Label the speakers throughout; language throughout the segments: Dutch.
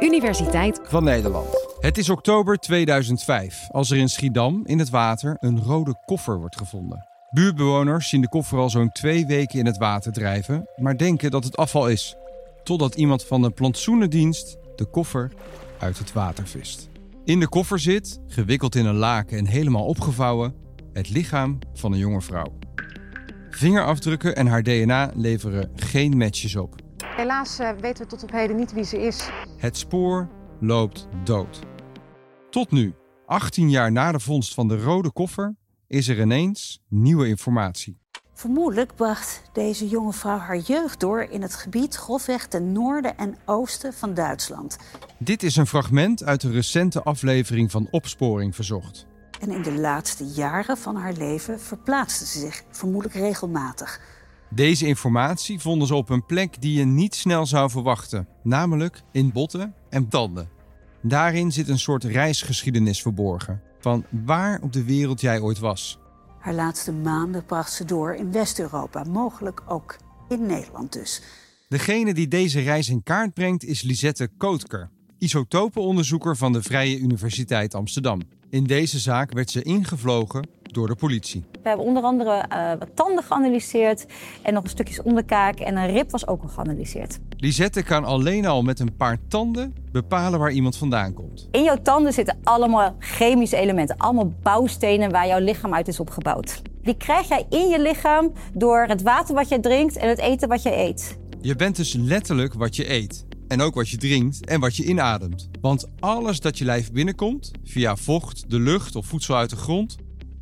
Speaker 1: Universiteit
Speaker 2: van Nederland. Het is oktober 2005 als er in Schiedam in het water een rode koffer wordt gevonden. Buurtbewoners zien de koffer al zo'n twee weken in het water drijven, maar denken dat het afval is. Totdat iemand van de plantsoenendienst de koffer uit het water vist. In de koffer zit, gewikkeld in een laken en helemaal opgevouwen, het lichaam van een jonge vrouw. Vingerafdrukken en haar DNA leveren geen matches op.
Speaker 3: Helaas uh, weten we tot op heden niet wie ze is.
Speaker 2: Het spoor loopt dood. Tot nu, 18 jaar na de vondst van de rode koffer, is er ineens nieuwe informatie.
Speaker 4: Vermoedelijk bracht deze jonge vrouw haar jeugd door in het gebied grofweg ten noorden en oosten van Duitsland.
Speaker 2: Dit is een fragment uit de recente aflevering van Opsporing Verzocht.
Speaker 4: En in de laatste jaren van haar leven verplaatste ze zich vermoedelijk regelmatig.
Speaker 2: Deze informatie vonden ze op een plek die je niet snel zou verwachten, namelijk in botten en tanden. Daarin zit een soort reisgeschiedenis verborgen van waar op de wereld jij ooit was.
Speaker 4: Haar laatste maanden bracht ze door in West-Europa, mogelijk ook in Nederland dus.
Speaker 2: Degene die deze reis in kaart brengt is Lisette Kootker, isotopenonderzoeker van de Vrije Universiteit Amsterdam. In deze zaak werd ze ingevlogen door de politie.
Speaker 5: We hebben onder andere uh, wat tanden geanalyseerd en nog een stukjes onderkaak en een rib was ook al geanalyseerd.
Speaker 2: Lisette kan alleen al met een paar tanden bepalen waar iemand vandaan komt.
Speaker 5: In jouw tanden zitten allemaal chemische elementen, allemaal bouwstenen waar jouw lichaam uit is opgebouwd. Die krijg jij in je lichaam door het water wat je drinkt en het eten wat je eet.
Speaker 2: Je bent dus letterlijk wat je eet. En ook wat je drinkt en wat je inademt. Want alles dat je lijf binnenkomt, via vocht, de lucht of voedsel uit de grond,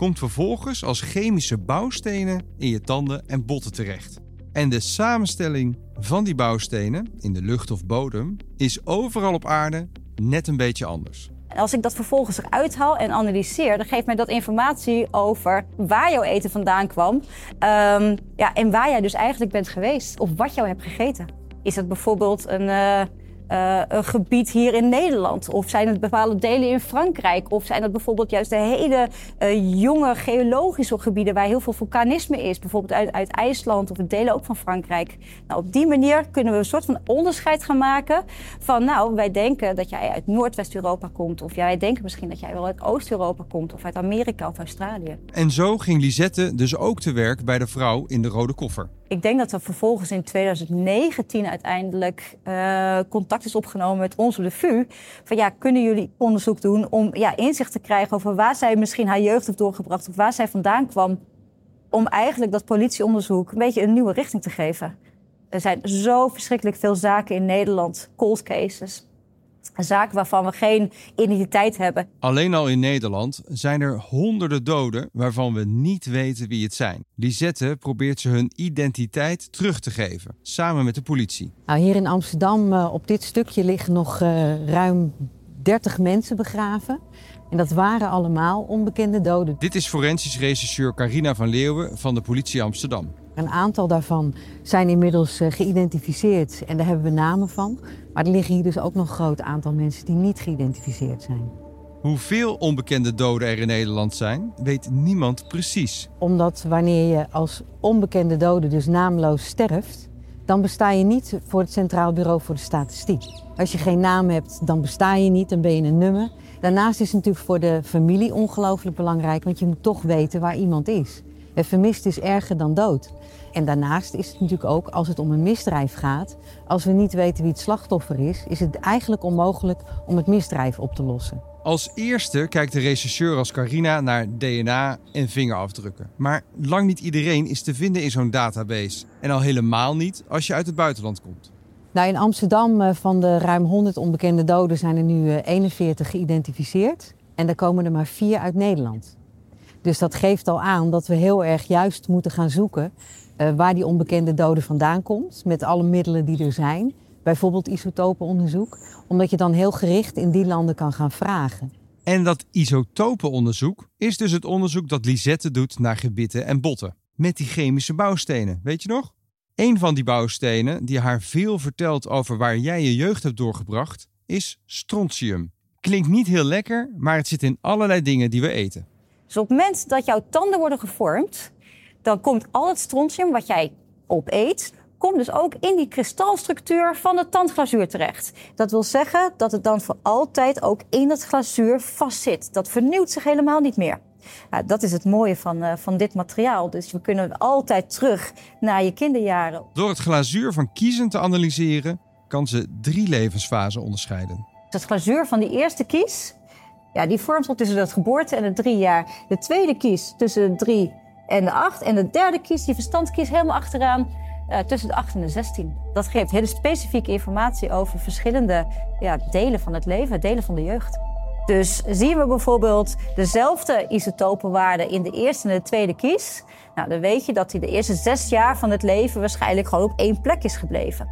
Speaker 2: komt vervolgens als chemische bouwstenen in je tanden en botten terecht. En de samenstelling van die bouwstenen in de lucht of bodem is overal op aarde net een beetje anders.
Speaker 5: Als ik dat vervolgens eruit haal en analyseer, dan geeft mij dat informatie over waar jouw eten vandaan kwam. Um, ja, en waar jij dus eigenlijk bent geweest of wat jou hebt gegeten. Is het bijvoorbeeld een, uh, uh, een gebied hier in Nederland? Of zijn het bepaalde delen in Frankrijk? Of zijn het bijvoorbeeld juist de hele uh, jonge geologische gebieden waar heel veel vulkanisme is? Bijvoorbeeld uit, uit IJsland of delen ook van Frankrijk. Nou, op die manier kunnen we een soort van onderscheid gaan maken van nou, wij denken dat jij uit Noordwest-Europa komt. Of wij denken misschien dat jij wel uit Oost-Europa komt of uit Amerika of Australië.
Speaker 2: En zo ging Lisette dus ook te werk bij de vrouw in de rode koffer.
Speaker 5: Ik denk dat er vervolgens in 2019 uiteindelijk uh, contact is opgenomen met ons de VU. Van ja, kunnen jullie onderzoek doen om ja, inzicht te krijgen over waar zij misschien haar jeugd heeft doorgebracht of waar zij vandaan kwam. Om eigenlijk dat politieonderzoek een beetje een nieuwe richting te geven. Er zijn zo verschrikkelijk veel zaken in Nederland, cold cases, zaken waarvan we geen identiteit hebben.
Speaker 2: Alleen al in Nederland zijn er honderden doden waarvan we niet weten wie het zijn. Lisette probeert ze hun identiteit terug te geven, samen met de politie.
Speaker 6: Nou, hier in Amsterdam, uh, op dit stukje, liggen nog uh, ruim 30 mensen begraven. En dat waren allemaal onbekende doden.
Speaker 2: Dit is forensisch rechercheur Carina van Leeuwen van de politie Amsterdam.
Speaker 6: Een aantal daarvan zijn inmiddels uh, geïdentificeerd en daar hebben we namen van. Maar er liggen hier dus ook nog een groot aantal mensen die niet geïdentificeerd zijn.
Speaker 2: Hoeveel onbekende doden er in Nederland zijn, weet niemand precies.
Speaker 6: Omdat wanneer je als onbekende dode dus naamloos sterft, dan besta je niet voor het Centraal Bureau voor de Statistiek. Als je geen naam hebt, dan besta je niet, dan ben je een nummer. Daarnaast is het natuurlijk voor de familie ongelooflijk belangrijk, want je moet toch weten waar iemand is. Vermist is erger dan dood. En daarnaast is het natuurlijk ook, als het om een misdrijf gaat, als we niet weten wie het slachtoffer is, is het eigenlijk onmogelijk om het misdrijf op te lossen.
Speaker 2: Als eerste kijkt de rechercheur als Carina naar DNA en vingerafdrukken. Maar lang niet iedereen is te vinden in zo'n database. En al helemaal niet als je uit het buitenland komt.
Speaker 6: Nou, in Amsterdam eh, van de ruim 100 onbekende doden zijn er nu 41 eh, geïdentificeerd. En er komen er maar vier uit Nederland. Dus dat geeft al aan dat we heel erg juist moeten gaan zoeken uh, waar die onbekende dode vandaan komt. Met alle middelen die er zijn. Bijvoorbeeld isotopenonderzoek. Omdat je dan heel gericht in die landen kan gaan vragen.
Speaker 2: En dat isotopenonderzoek is dus het onderzoek dat Lisette doet naar gebitten en botten. Met die chemische bouwstenen, weet je nog? Een van die bouwstenen die haar veel vertelt over waar jij je jeugd hebt doorgebracht, is strontium. Klinkt niet heel lekker, maar het zit in allerlei dingen die we eten.
Speaker 5: Dus op het moment dat jouw tanden worden gevormd, dan komt al het strontium wat jij opeet, komt dus ook in die kristalstructuur van de tandglazuur terecht. Dat wil zeggen dat het dan voor altijd ook in het glazuur vastzit. Dat vernieuwt zich helemaal niet meer. Nou, dat is het mooie van, uh, van dit materiaal. Dus we kunnen altijd terug naar je kinderjaren.
Speaker 2: Door het glazuur van kiezen te analyseren, kan ze drie levensfasen onderscheiden.
Speaker 5: Het glazuur van die eerste kies, ja, die vormt zich tussen de geboorte en de drie jaar. De tweede kies tussen de drie en de acht. En de derde kies, die verstandkies, helemaal achteraan uh, tussen de 8 en de 16. Dat geeft hele specifieke informatie over verschillende ja, delen van het leven, delen van de jeugd. Dus zien we bijvoorbeeld dezelfde isotopenwaarde in de eerste en de tweede kies, nou, dan weet je dat hij de eerste zes jaar van het leven waarschijnlijk gewoon op één plek is gebleven.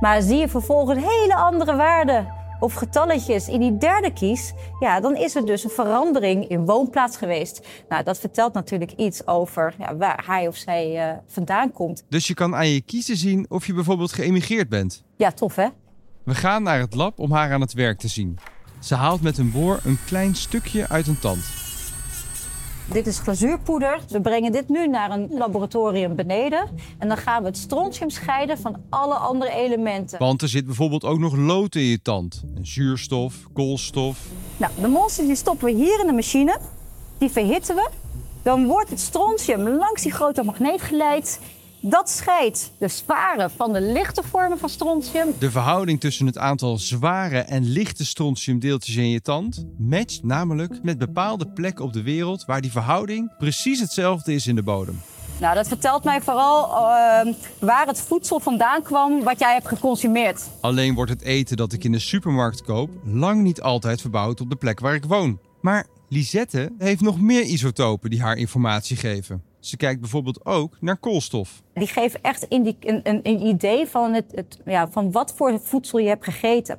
Speaker 5: Maar zie je vervolgens hele andere waarden of getalletjes in die derde kies, ja, dan is er dus een verandering in woonplaats geweest. Nou, dat vertelt natuurlijk iets over ja, waar hij of zij uh, vandaan komt.
Speaker 2: Dus je kan aan je kiezen zien of je bijvoorbeeld geëmigreerd bent.
Speaker 5: Ja, tof hè?
Speaker 2: We gaan naar het lab om haar aan het werk te zien. Ze haalt met een boor een klein stukje uit een tand.
Speaker 5: Dit is glazuurpoeder. We brengen dit nu naar een laboratorium beneden. En dan gaan we het strontium scheiden van alle andere elementen.
Speaker 2: Want er zit bijvoorbeeld ook nog lood in je tand. En zuurstof, koolstof.
Speaker 5: Nou, de monsters die stoppen we hier in de machine. Die verhitten we. Dan wordt het strontium langs die grote magneet geleid. Dat scheidt de zware van de lichte vormen van strontium.
Speaker 2: De verhouding tussen het aantal zware en lichte strontiumdeeltjes in je tand matcht namelijk met bepaalde plekken op de wereld waar die verhouding precies hetzelfde is in de bodem.
Speaker 5: Nou, dat vertelt mij vooral uh, waar het voedsel vandaan kwam wat jij hebt geconsumeerd.
Speaker 2: Alleen wordt het eten dat ik in de supermarkt koop lang niet altijd verbouwd op de plek waar ik woon. Maar Lisette heeft nog meer isotopen die haar informatie geven. Ze kijkt bijvoorbeeld ook naar koolstof.
Speaker 5: Die geven echt een, een, een idee van, het, het, ja, van wat voor voedsel je hebt gegeten.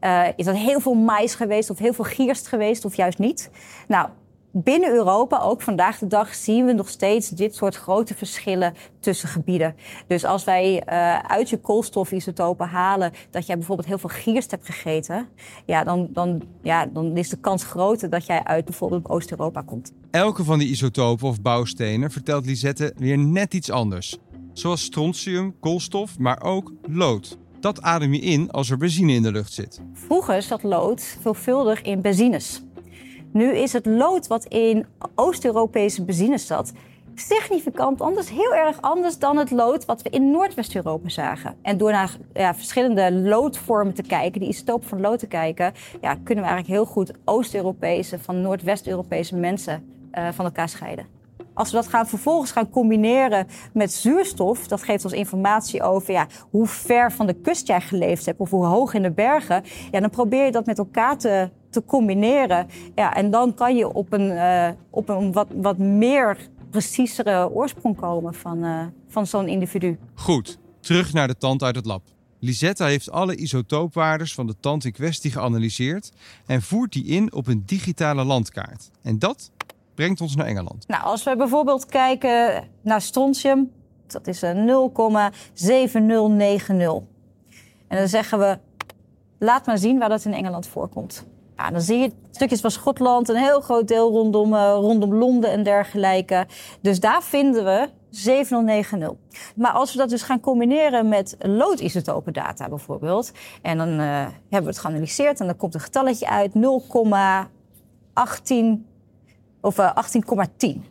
Speaker 5: Uh, is dat heel veel mais geweest of heel veel gierst geweest of juist niet? Nou, binnen Europa, ook vandaag de dag, zien we nog steeds dit soort grote verschillen tussen gebieden. Dus als wij uh, uit je koolstofisotopen halen dat jij bijvoorbeeld heel veel gierst hebt gegeten, ja, dan, dan, ja, dan is de kans groter dat jij uit bijvoorbeeld Oost-Europa komt.
Speaker 2: Elke van die isotopen of bouwstenen vertelt Lisette weer net iets anders. Zoals strontium, koolstof, maar ook lood. Dat adem je in als er benzine in de lucht zit.
Speaker 5: Vroeger zat lood veelvuldig in benzines. Nu is het lood wat in Oost-Europese benzines zat significant anders, heel erg anders dan het lood wat we in Noordwest-Europa zagen. En door naar ja, verschillende loodvormen te kijken, die isotopen van lood te kijken, ja, kunnen we eigenlijk heel goed Oost-Europese van Noordwest-Europese mensen uh, van elkaar scheiden. Als we dat gaan vervolgens gaan combineren met zuurstof, dat geeft ons informatie over ja, hoe ver van de kust jij geleefd hebt of hoe hoog in de bergen. Ja, dan probeer je dat met elkaar te, te combineren. Ja, en dan kan je op een, uh, op een wat, wat meer preciezere oorsprong komen van, uh, van zo'n individu.
Speaker 2: Goed, terug naar de tand uit het lab. Lisetta heeft alle isotoopwaardes van de tand in kwestie geanalyseerd en voert die in op een digitale landkaart. En dat brengt ons naar Engeland.
Speaker 5: Nou, als we bijvoorbeeld kijken naar strontium, dat is een 0,7090. En dan zeggen we, laat maar zien waar dat in Engeland voorkomt. Dan zie je stukjes van Schotland, een heel groot deel rondom, uh, rondom Londen en dergelijke. Dus daar vinden we 7090. Maar als we dat dus gaan combineren met loodisotopendata bijvoorbeeld... en dan uh, hebben we het geanalyseerd en dan komt een getalletje uit 0,18 of uh, 18,10.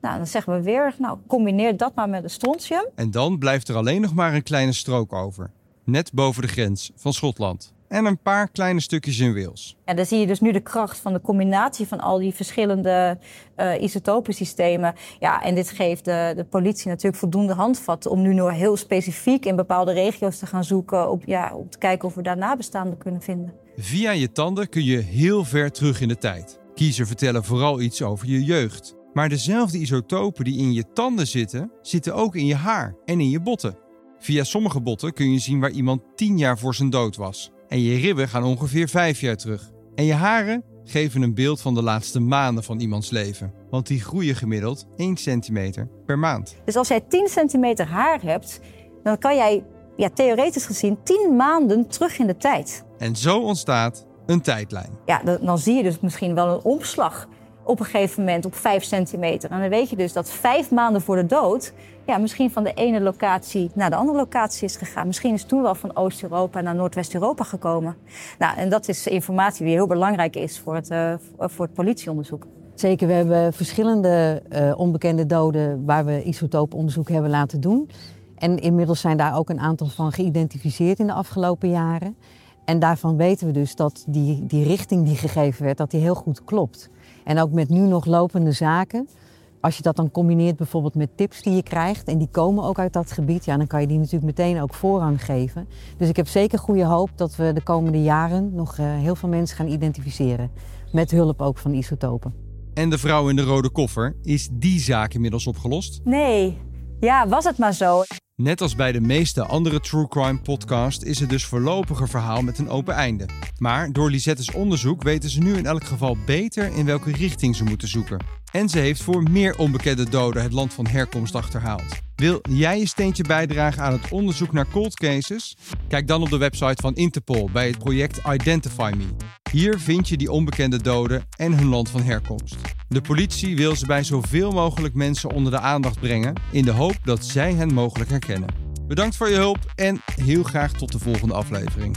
Speaker 5: Nou, dan zeggen we weer, nou, combineer dat maar met de strontium.
Speaker 2: En dan blijft er alleen nog maar een kleine strook over. Net boven de grens van Schotland. En een paar kleine stukjes in Wales.
Speaker 5: En dan zie je dus nu de kracht van de combinatie van al die verschillende uh, isotopensystemen. Ja, en dit geeft de, de politie natuurlijk voldoende handvatten om nu nog heel specifiek in bepaalde regio's te gaan zoeken. Op, ja, om te kijken of we daar nabestaanden kunnen vinden.
Speaker 2: Via je tanden kun je heel ver terug in de tijd. Kiezer vertellen vooral iets over je jeugd. Maar dezelfde isotopen die in je tanden zitten, zitten ook in je haar en in je botten. Via sommige botten kun je zien waar iemand 10 jaar voor zijn dood was. En je ribben gaan ongeveer 5 jaar terug. En je haren geven een beeld van de laatste maanden van iemands leven. Want die groeien gemiddeld 1 centimeter per maand.
Speaker 5: Dus als jij 10 centimeter haar hebt, dan kan jij ja, theoretisch gezien 10 maanden terug in de tijd.
Speaker 2: En zo ontstaat een tijdlijn.
Speaker 5: Ja, dan zie je dus misschien wel een omslag op een gegeven moment op 5 centimeter. En dan weet je dus dat vijf maanden voor de dood ja, misschien van de ene locatie naar de andere locatie is gegaan. Misschien is toen wel van Oost-Europa naar Noordwest-Europa gekomen. Nou, en dat is informatie die heel belangrijk is voor het, uh, voor het politieonderzoek.
Speaker 6: Zeker, we hebben verschillende uh, onbekende doden waar we isotooponderzoek hebben laten doen. En inmiddels zijn daar ook een aantal van geïdentificeerd in de afgelopen jaren. En daarvan weten we dus dat die, die richting die gegeven werd, dat die heel goed klopt. En ook met nu nog lopende zaken, als je dat dan combineert bijvoorbeeld met tips die je krijgt, en die komen ook uit dat gebied, ja, dan kan je die natuurlijk meteen ook voorrang geven. Dus ik heb zeker goede hoop dat we de komende jaren nog uh, heel veel mensen gaan identificeren. Met hulp ook van isotopen.
Speaker 2: En de vrouw in de rode koffer, is die zaak inmiddels opgelost?
Speaker 5: Nee, ja, was het maar zo.
Speaker 2: Net als bij de meeste andere True Crime podcasts is het dus voorlopig een verhaal met een open einde. Maar door Lisette's onderzoek weten ze nu in elk geval beter in welke richting ze moeten zoeken. En ze heeft voor meer onbekende doden het land van herkomst achterhaald. Wil jij je steentje bijdragen aan het onderzoek naar cold cases? Kijk dan op de website van Interpol bij het project Identify Me. Hier vind je die onbekende doden en hun land van herkomst. De politie wil ze bij zoveel mogelijk mensen onder de aandacht brengen in de hoop dat zij hen mogelijk herkennen. Bedankt voor je hulp en heel graag tot de volgende aflevering.